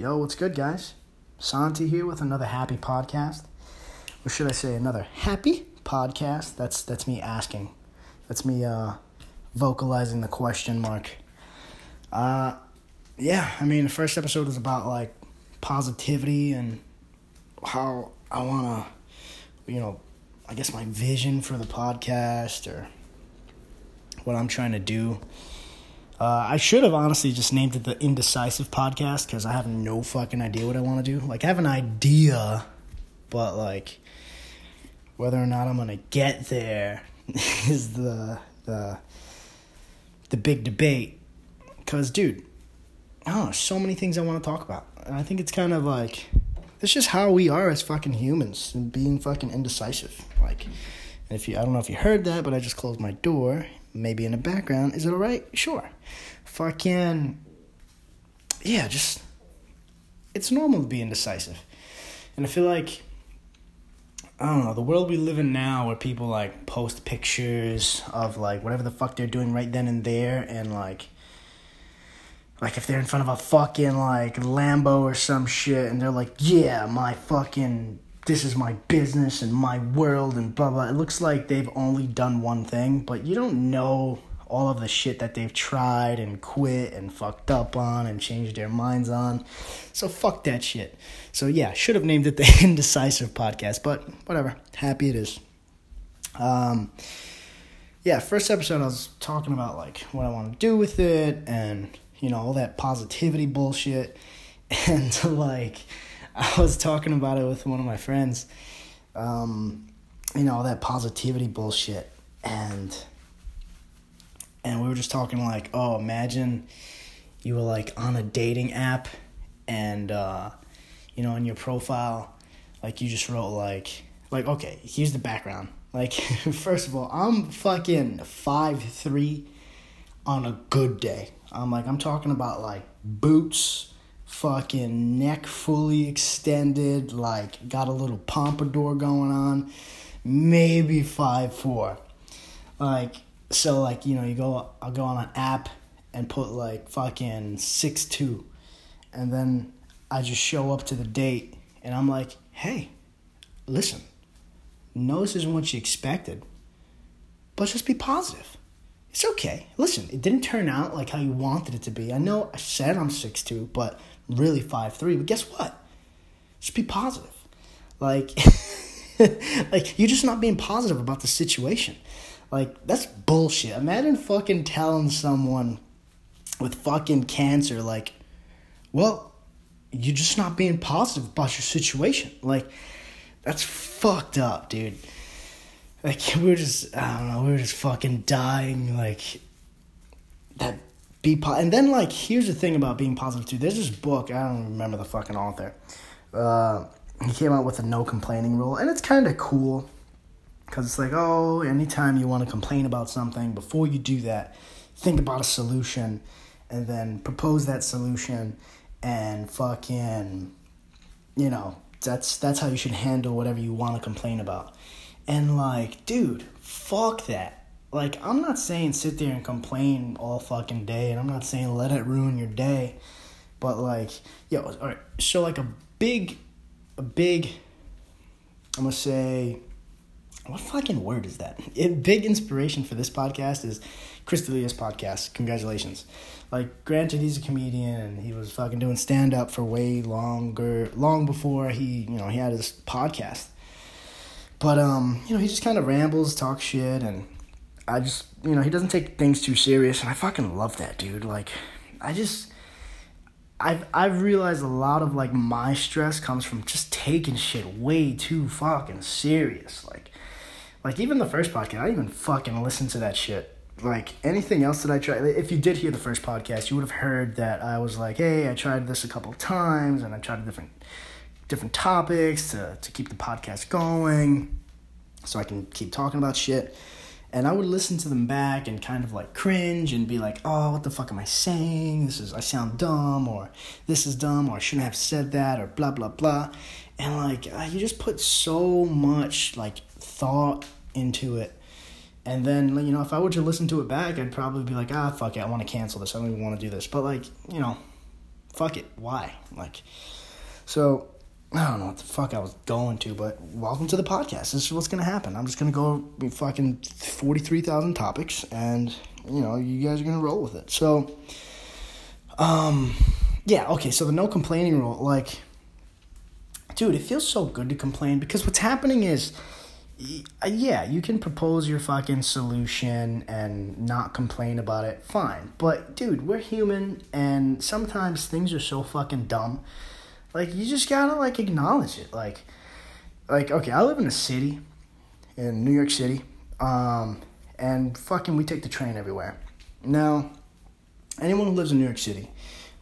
Yo, what's good, guys? Santi here with another happy podcast. Or should I say another happy podcast? That's that's me asking. That's me uh vocalizing the question mark. Uh yeah, I mean the first episode was about like positivity and how I wanna you know, I guess my vision for the podcast or what I'm trying to do. Uh, I should have honestly just named it the Indecisive Podcast because I have no fucking idea what I want to do. Like, I have an idea, but like, whether or not I'm gonna get there is the the the big debate. Cause, dude, know, so many things I want to talk about, and I think it's kind of like it's just how we are as fucking humans and being fucking indecisive. Like, if you, I don't know if you heard that, but I just closed my door maybe in the background. Is it alright? Sure. Fucking, yeah, just, it's normal to be indecisive. And I feel like, I don't know, the world we live in now where people like post pictures of like whatever the fuck they're doing right then and there and like, like if they're in front of a fucking like Lambo or some shit and they're like, yeah, my fucking this is my business and my world and blah blah. It looks like they've only done one thing, but you don't know all of the shit that they've tried and quit and fucked up on and changed their minds on. So fuck that shit. So yeah, should have named it the Indecisive Podcast, but whatever. Happy it is. Um yeah, first episode I was talking about like what I want to do with it and you know, all that positivity bullshit and like I was talking about it with one of my friends. Um, you know, all that positivity bullshit. And and we were just talking like, oh, imagine you were like on a dating app and uh, you know, in your profile, like you just wrote like like okay, here's the background. Like first of all, I'm fucking five three on a good day. I'm like I'm talking about like boots, fucking neck fully extended, like got a little pompadour going on, maybe five four. Like so like, you know, you go I'll go on an app and put like fucking six two and then I just show up to the date and I'm like, hey, listen, no this isn't what you expected. But just be positive. It's okay. Listen, it didn't turn out like how you wanted it to be. I know I said I'm six two, but really five three. But guess what? Just be positive. Like, like you're just not being positive about the situation. Like that's bullshit. Imagine fucking telling someone with fucking cancer, like, well, you're just not being positive about your situation. Like, that's fucked up, dude. Like we were just, I don't know, we were just fucking dying. Like that be po- and then like here's the thing about being positive too. There's this book i don't remember the fucking author. Uh, he came out with a no complaining rule and it's kind of cool because it's like oh anytime you want to complain about something before you do that think about a solution and then propose that solution and fucking you know that's that's how you should handle whatever you want to complain about. And like dude fuck that like I'm not saying sit there and complain all fucking day, and I'm not saying let it ruin your day, but like yo, all right, so like a big, a big, I'm gonna say, what fucking word is that? It, big inspiration for this podcast is Chris D'Elia's podcast. Congratulations. Like, granted, he's a comedian and he was fucking doing stand up for way longer, long before he, you know, he had his podcast. But um, you know, he just kind of rambles, talks shit, and I just, you know, he doesn't take things too serious, and I fucking love that dude. Like, I just, I've I've realized a lot of like my stress comes from just taking shit way too fucking serious. Like, like even the first podcast, I even fucking listened to that shit. Like anything else that I tried, if you did hear the first podcast, you would have heard that I was like, hey, I tried this a couple times, and I tried different different topics to to keep the podcast going, so I can keep talking about shit and I would listen to them back and kind of like cringe and be like, "Oh, what the fuck am I saying? This is I sound dumb or this is dumb or I shouldn't have said that or blah blah blah." And like uh, you just put so much like thought into it. And then you know, if I were to listen to it back, I'd probably be like, "Ah, fuck it, I want to cancel this. I don't even want to do this." But like, you know, fuck it. Why? Like, so I don't know what the fuck I was going to, but welcome to the podcast. This is what's gonna happen. I'm just gonna go fucking forty three thousand topics, and you know you guys are gonna roll with it. So, um, yeah, okay. So the no complaining rule, like, dude, it feels so good to complain because what's happening is, yeah, you can propose your fucking solution and not complain about it, fine. But dude, we're human, and sometimes things are so fucking dumb like you just gotta like acknowledge it. Like, like okay, I live in a city, in New York City, um, and fucking we take the train everywhere. Now, anyone who lives in New York City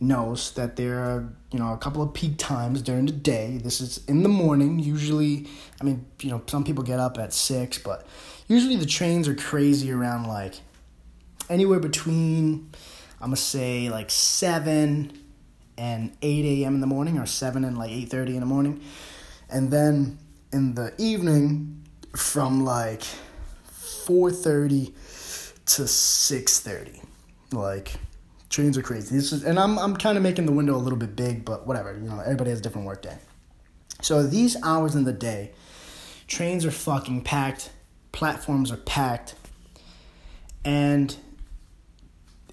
knows that there are you know a couple of peak times during the day. This is in the morning. Usually, I mean you know some people get up at six, but usually the trains are crazy around like anywhere between I'm gonna say like seven and 8 a.m. in the morning or 7 and like 8.30 in the morning. And then in the evening from like 4.30 to 6.30. Like trains are crazy. This is, and I'm, I'm kind of making the window a little bit big, but whatever. You know, everybody has a different work day. So these hours in the day, trains are fucking packed, platforms are packed, and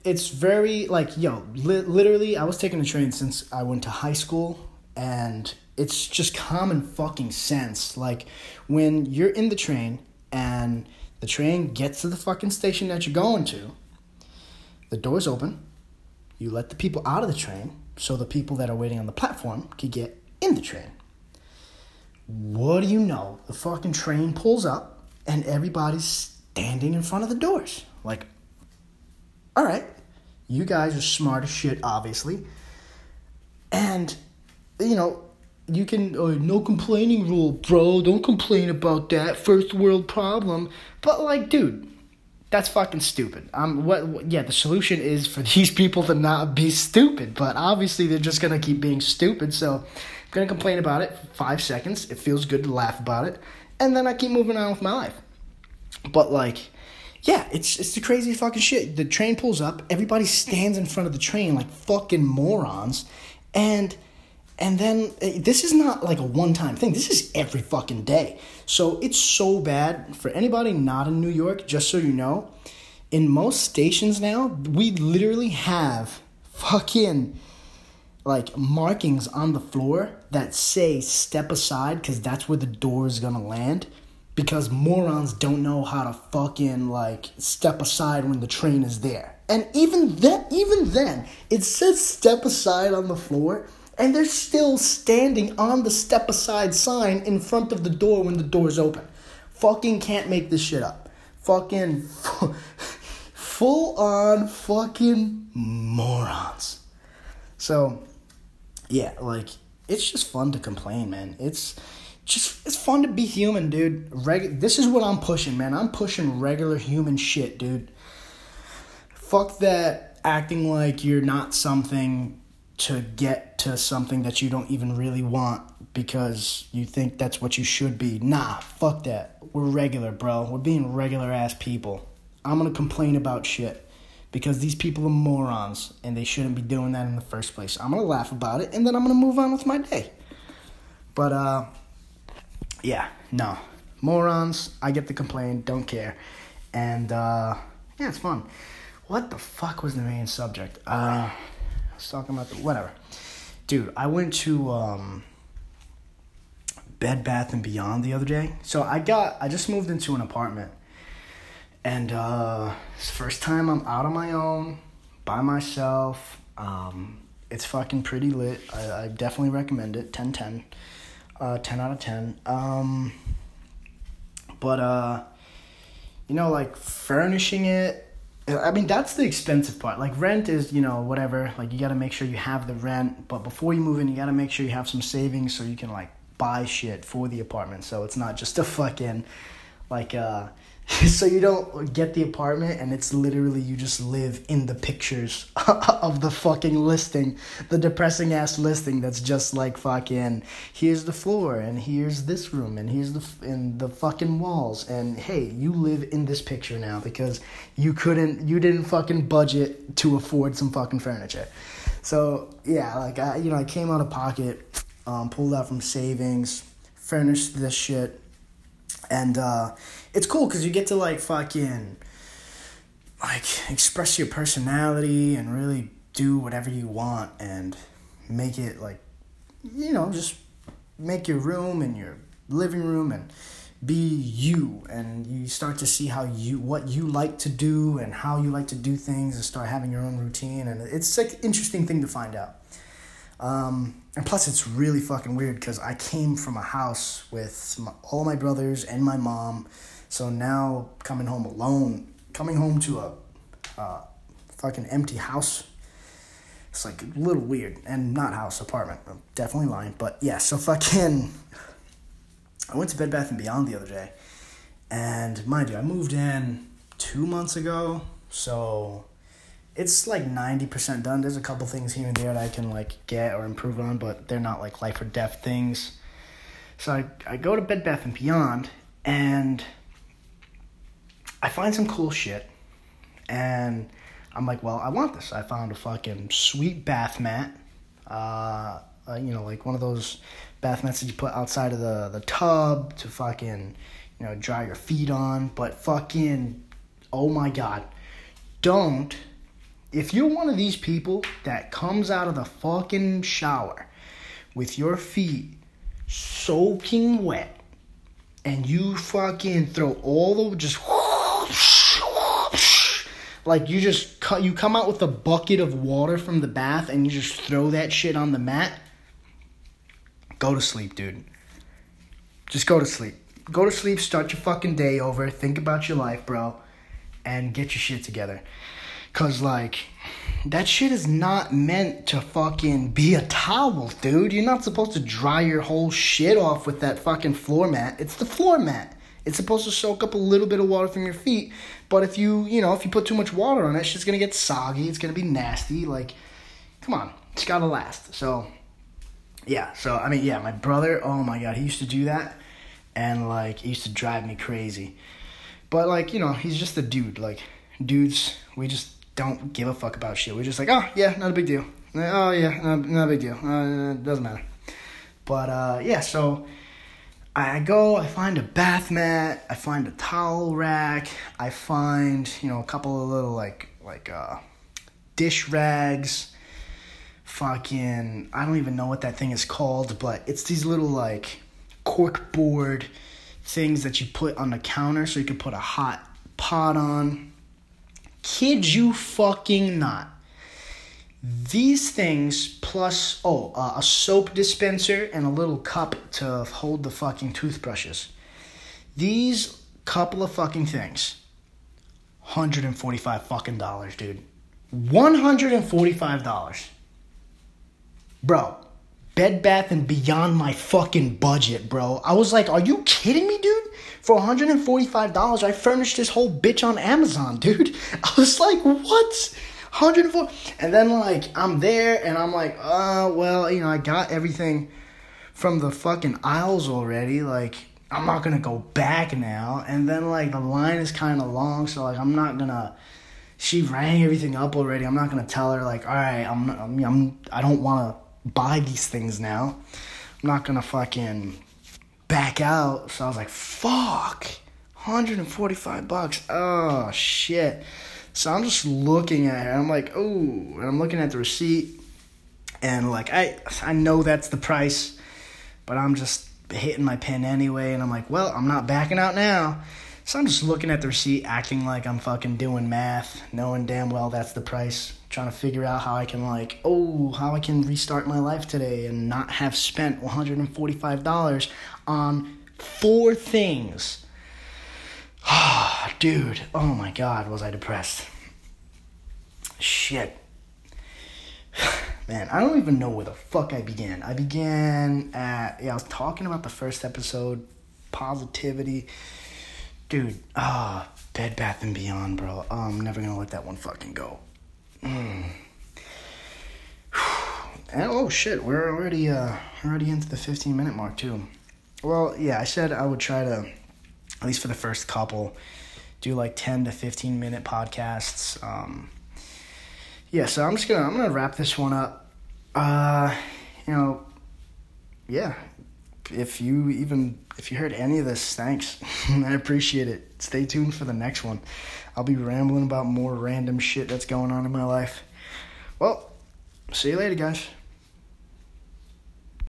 it's very like yo li- literally i was taking the train since i went to high school and it's just common fucking sense. Like when you're in the train and the train gets to the fucking station that you're going to the doors open you let the people out of the train so the people that are waiting on the platform can get in the train. What do you know? The fucking train pulls up and everybody's standing in front of the doors. Like all right you guys are smart as shit, obviously. And, you know, you can, oh, no complaining rule, bro. Don't complain about that. First world problem. But, like, dude, that's fucking stupid. Um, what, what, yeah, the solution is for these people to not be stupid, but obviously they're just gonna keep being stupid. So I'm gonna complain about it for five seconds. It feels good to laugh about it, and then I keep moving on with my life. But like, yeah, it's it's the craziest fucking shit. The train pulls up, everybody stands in front of the train like fucking morons, and and then eh, this is not like a one time thing. This is every fucking day. So it's so bad for anybody not in New York. Just so you know, in most stations now, we literally have fucking like markings on the floor that say step aside because that's where the door is gonna land because morons don't know how to fucking like step aside when the train is there. And even then, even then, it says step aside on the floor, and they're still standing on the step aside sign in front of the door when the door's open. Fucking can't make this shit up. Fucking full on fucking morons. So, yeah, like it's just fun to complain, man. It's just it's fun to be human, dude. Reg- this is what I'm pushing, man. I'm pushing regular human shit, dude. Fuck that acting like you're not something to get to something that you don't even really want because you think that's what you should be. Nah, fuck that. We're regular, bro. We're being regular ass people. I'm gonna complain about shit because these people are morons and they shouldn't be doing that in the first place. I'm gonna laugh about it and then I'm gonna move on with my day. But uh yeah, no. Morons, I get the complaint, don't care. And uh, yeah, it's fun. What the fuck was the main subject? Uh, I was talking about the whatever. Dude, I went to um, Bed Bath and Beyond the other day. So I got I just moved into an apartment. And uh, it's first time I'm out on my own, by myself. Um, it's fucking pretty lit. I, I definitely recommend it. 10 10 uh, 10 out of 10. Um, but, uh, you know, like furnishing it, I mean, that's the expensive part. Like, rent is, you know, whatever. Like, you got to make sure you have the rent. But before you move in, you got to make sure you have some savings so you can, like, buy shit for the apartment. So it's not just a fucking, like, uh, so you don't get the apartment and it's literally you just live in the pictures of the fucking listing the depressing ass listing that's just like fucking here's the floor and here's this room and here's the and the fucking walls and hey you live in this picture now because you couldn't you didn't fucking budget to afford some fucking furniture. So yeah, like I, you know, I came out of pocket, um, pulled out from savings, furnished this shit, and uh, it's cool because you get to like fucking like express your personality and really do whatever you want and make it like you know just make your room and your living room and be you. And you start to see how you what you like to do and how you like to do things and start having your own routine. And it's like interesting thing to find out um, and plus it's really fucking weird because i came from a house with my, all my brothers and my mom. So now coming home alone coming home to a uh, fucking empty house it's like a little weird. And not house apartment. I'm definitely lying. But yeah so fucking I went to Bed Bath and Beyond the other day, and mind you, I moved in two months ago, so it's like ninety percent done. There's a couple things here and there that I can like get or improve on, but they're not like life or death things. So I I go to Bed Bath and Beyond, and I find some cool shit, and I'm like, well, I want this. I found a fucking sweet bath mat. Uh, uh, you know, like one of those bath mats that you put outside of the, the tub to fucking, you know, dry your feet on. But fucking, oh my god, don't. If you're one of these people that comes out of the fucking shower with your feet soaking wet and you fucking throw all the just like you just cut you come out with a bucket of water from the bath and you just throw that shit on the mat Go to sleep, dude. Just go to sleep. Go to sleep, start your fucking day over, think about your life, bro, and get your shit together. Cause like that shit is not meant to fucking be a towel, dude. You're not supposed to dry your whole shit off with that fucking floor mat. It's the floor mat. It's supposed to soak up a little bit of water from your feet, but if you, you know, if you put too much water on it, shit's gonna get soggy. It's gonna be nasty. Like, come on, it's gotta last. So, yeah, so I mean, yeah, my brother, oh my god, he used to do that, and like, it used to drive me crazy. But like, you know, he's just a dude. Like, dudes, we just don't give a fuck about shit. We're just like, oh yeah, not a big deal. Oh yeah, not, not a big deal. Uh, doesn't matter. But uh, yeah, so I go, I find a bath mat, I find a towel rack, I find you know a couple of little like like uh, dish rags fucking I don't even know what that thing is called, but it's these little like cork board things that you put on the counter so you can put a hot pot on. Kid you fucking not. These things plus oh uh, a soap dispenser and a little cup to hold the fucking toothbrushes. These couple of fucking things. 145 fucking dollars, dude. $145 bro. Bed Bath and Beyond my fucking budget, bro. I was like, are you kidding me, dude? For $145, I furnished this whole bitch on Amazon, dude. I was like, what? 104 and then like I'm there and I'm like, uh well, you know, I got everything from the fucking aisles already. Like I'm not gonna go back now. And then like the line is kind of long, so like I'm not gonna. She rang everything up already. I'm not gonna tell her like, all right, I'm I'm, I'm I don't want to buy these things now. I'm not gonna fucking back out. So I was like, fuck, 145 bucks. Oh shit. So I'm just looking at it. I'm like, oh, and I'm looking at the receipt, and like I I know that's the price, but I'm just hitting my pin anyway, and I'm like, well, I'm not backing out now. So I'm just looking at the receipt, acting like I'm fucking doing math, knowing damn well that's the price trying to figure out how I can like, oh, how I can restart my life today and not have spent $145 on four things. Ah, dude, oh my god, was I depressed. Shit. Man, I don't even know where the fuck I began. I began at yeah, I was talking about the first episode, positivity. Dude, ah, Bed Bath and Beyond, bro. I'm never gonna let that one fucking go. Mm. And, oh shit, we're already uh already into the 15 minute mark too. Well, yeah, I said I would try to at least for the first couple do like 10 to 15 minute podcasts um yeah, so I'm just gonna I'm gonna wrap this one up. Uh, you know, yeah. If you even if you heard any of this, thanks. I appreciate it. Stay tuned for the next one. I'll be rambling about more random shit that's going on in my life. Well, see you later, guys.